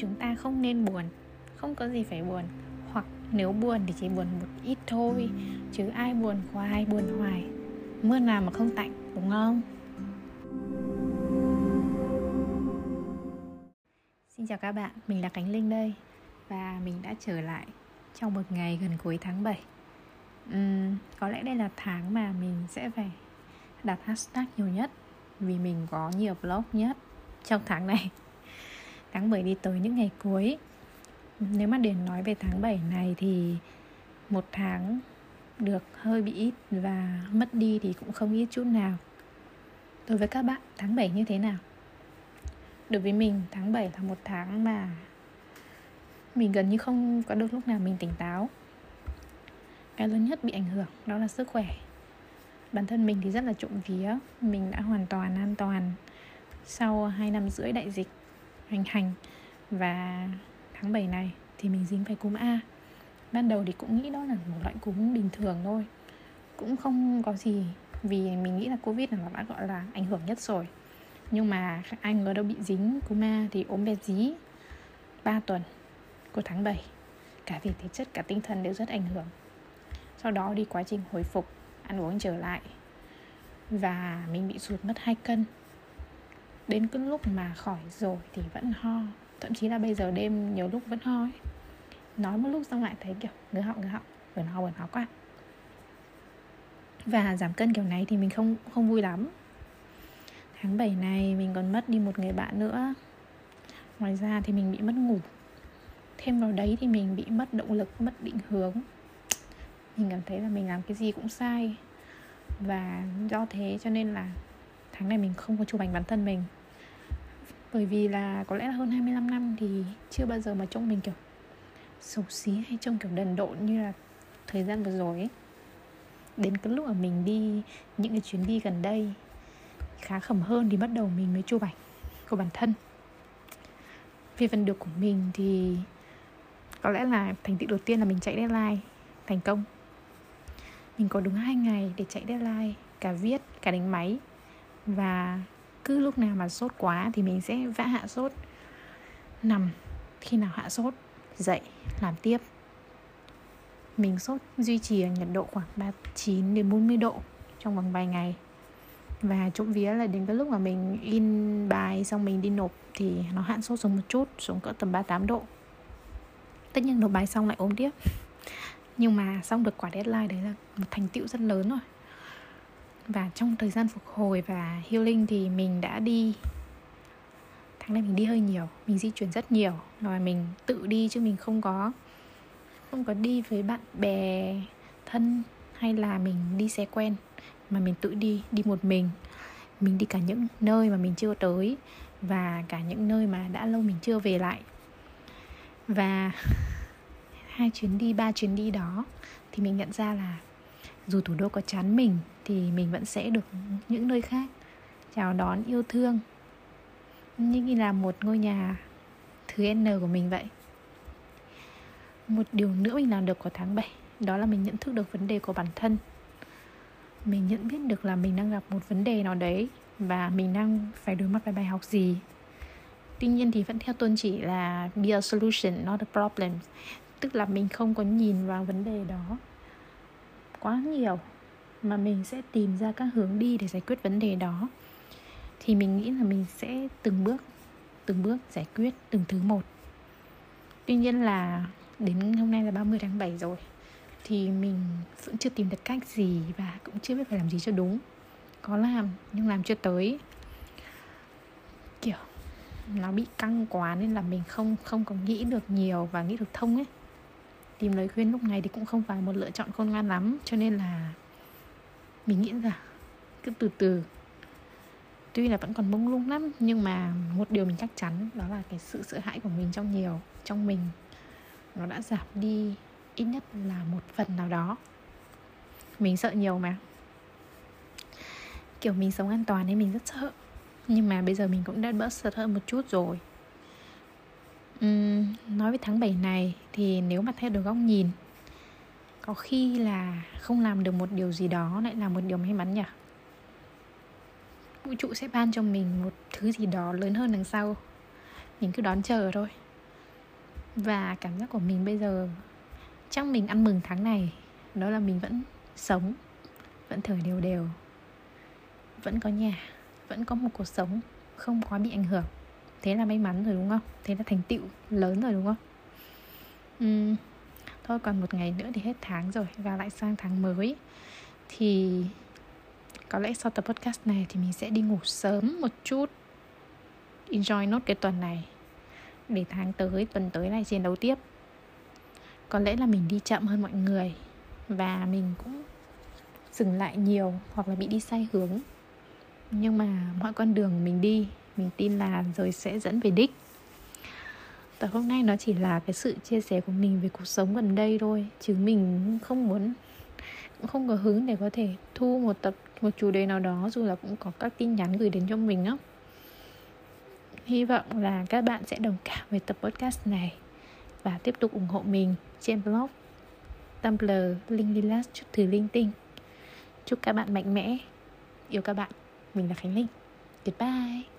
chúng ta không nên buồn không có gì phải buồn. Hoặc nếu buồn thì chỉ buồn một ít thôi chứ ai buồn hoài buồn hoài. Mưa nào mà không tạnh đúng không? Xin chào các bạn, mình là Cánh Linh đây Và mình đã trở lại trong một ngày gần cuối tháng 7 uhm, Có lẽ đây là tháng mà mình sẽ phải đặt hashtag nhiều nhất Vì mình có nhiều blog nhất trong tháng này. Tháng 7 đi tới những ngày cuối. Nếu mà để nói về tháng 7 này thì Một tháng được hơi bị ít và mất đi thì cũng không ít chút nào. Đối với các bạn, tháng 7 như thế nào? Đối với mình, tháng 7 là một tháng mà Mình gần như không có được lúc nào mình tỉnh táo. Cái lớn nhất bị ảnh hưởng đó là sức khỏe. Bản thân mình thì rất là trộm vía Mình đã hoàn toàn an toàn Sau 2 năm rưỡi đại dịch hành hành. Và tháng 7 này thì mình dính phải cúm A. Ban đầu thì cũng nghĩ đó là một loại cúm bình thường thôi. Cũng không có gì, Vì mình nghĩ là Covid là đã gọi là ảnh hưởng nhất rồi. Nhưng mà ai ngờ đâu bị dính cúm A thì ốm bé dí 3 tuần của tháng 7 cả về thể chất, cả tinh thần đều rất ảnh hưởng. Sau đó đi quá trình hồi phục, ăn uống trở lại. Và mình bị sụt mất 2 cân đến cái lúc mà khỏi rồi thì vẫn ho. Thậm chí là bây giờ đêm nhiều lúc vẫn ho ấy. Nói một lúc xong lại thấy kiểu ngứa họng ngứa họng vừa ho vừa ho quá. Và giảm cân kiểu này thì mình không không vui lắm. Tháng 7 này mình còn mất đi một người bạn nữa. Ngoài ra thì mình bị mất ngủ. Thêm vào đấy thì mình bị mất động lực, mất định hướng. Mình cảm thấy là mình làm cái gì cũng sai. Và do thế cho nên là tháng này mình không có chụp ảnh bản thân mình. Bởi vì là có lẽ là hơn 25 năm thì chưa bao giờ mà trông mình kiểu xấu xí hay trông kiểu đần độn như là thời gian vừa rồi ấy. Đến cái lúc mà mình đi những cái chuyến đi gần đây, khá khẩm hơn thì bắt đầu mình mới chụp ảnh của bản thân. Về phần được của mình thì có lẽ là thành tựu đầu tiên là mình chạy deadline thành công. Mình có đúng hai ngày để chạy deadline, cả viết, cả đánh máy và cứ lúc nào mà sốt quá thì mình sẽ vã hạ sốt. Nằm, khi nào hạ sốt, dậy, làm tiếp. Mình sốt duy trì ở nhiệt độ khoảng 39 đến 40 độ trong vòng vài ngày. Và trộm vía là đến cái lúc mà mình in bài xong mình đi nộp thì nó hạn sốt xuống một chút, xuống cỡ tầm 38 độ. Tất nhiên nộp bài xong lại ốm tiếp. Nhưng mà xong được quả deadline đấy là một thành tựu rất lớn rồi và trong thời gian phục hồi và healing thì mình đã đi, tháng này mình đi hơi nhiều, mình di chuyển rất nhiều. Và mình tự đi chứ mình không có không có đi với bạn bè, thân hay là mình đi xe quen. Mà mình tự đi đi một mình. Mình đi cả những nơi mà mình chưa tới và cả những nơi mà đã lâu mình chưa về lại. Và hai chuyến đi, ba chuyến đi đó thì mình nhận ra là dù thủ đô có chán mình, thì mình vẫn sẽ được những nơi khác. Chào đón, yêu thương. Như là một ngôi nhà thứ N của mình vậy. Một điều nữa mình làm được của tháng 7 đó là mình nhận thức được vấn đề của bản thân. Mình nhận biết được là mình đang gặp một vấn đề nào đấy và mình đang phải đối mặt với bài học gì. Tuy nhiên thì vẫn theo tôn chỉ là be a solution, not a problem. Tức là mình không có nhìn vào vấn đề đó quá nhiều mà mình sẽ tìm ra các hướng đi để giải quyết vấn đề đó, thì mình nghĩ là mình sẽ từng bước từng bước giải quyết từng thứ một. Tuy nhiên là đến hôm nay là 30 tháng 7 rồi, thì mình vẫn chưa tìm được cách gì và cũng chưa biết phải làm gì cho đúng. Có làm nhưng làm chưa tới. Kiểu, nó bị căng quá nên là mình không không có nghĩ được nhiều và nghĩ được thông ấy tìm lời khuyên lúc này thì cũng không phải một lựa chọn khôn ngoan lắm. Cho nên là mình nghĩ là cứ từ từ. Tuy là vẫn còn mông lung lắm, nhưng mà một điều mình chắc chắn, đó là cái sự sợ hãi của mình trong nhiều, trong mình nó đã giảm đi ít nhất là một phần nào đó. Mình sợ nhiều mà. Kiểu mình sống an toàn nên mình rất sợ. Nhưng mà bây giờ mình cũng đã bớt sợ hơn một chút rồi uhm, nói về tháng 7 này thì nếu mà theo được góc nhìn có khi là không làm được một điều gì đó lại là một điều may mắn nhỉ? Vũ trụ sẽ ban cho mình một thứ gì đó lớn hơn đằng sau. Mình cứ đón chờ thôi. Và cảm giác của mình bây giờ chắc mình ăn mừng tháng này đó là mình vẫn sống vẫn thở đều đều vẫn có nhà vẫn có một cuộc sống không quá bị ảnh hưởng thế là may mắn rồi đúng không? Thế là thành tựu lớn rồi đúng không? Uhm, thôi còn một ngày nữa thì hết tháng rồi và lại sang tháng mới. Thì có lẽ sau tập podcast này thì mình sẽ đi ngủ sớm một chút. Enjoy nốt cái tuần này. Để tháng tới tuần tới này chiến đấu tiếp. Có lẽ là mình đi chậm hơn mọi người và mình cũng dừng lại nhiều hoặc là bị đi sai hướng. Nhưng mà mọi con đường mình đi mình tin là rồi sẽ dẫn về đích. Tập hôm nay nó chỉ là cái sự chia sẻ của mình về cuộc sống gần đây thôi chứ mình không muốn cũng không có hứng để có thể thu một tập một chủ đề nào đó dù là cũng có các tin nhắn gửi đến cho mình á. Hy vọng là các bạn sẽ đồng cảm với tập podcast này và tiếp tục ủng hộ mình trên blog Tumblr, linh Lilas chút thử linh tinh. Chúc các bạn mạnh mẽ. Yêu các bạn. Mình là Khánh Linh. Goodbye.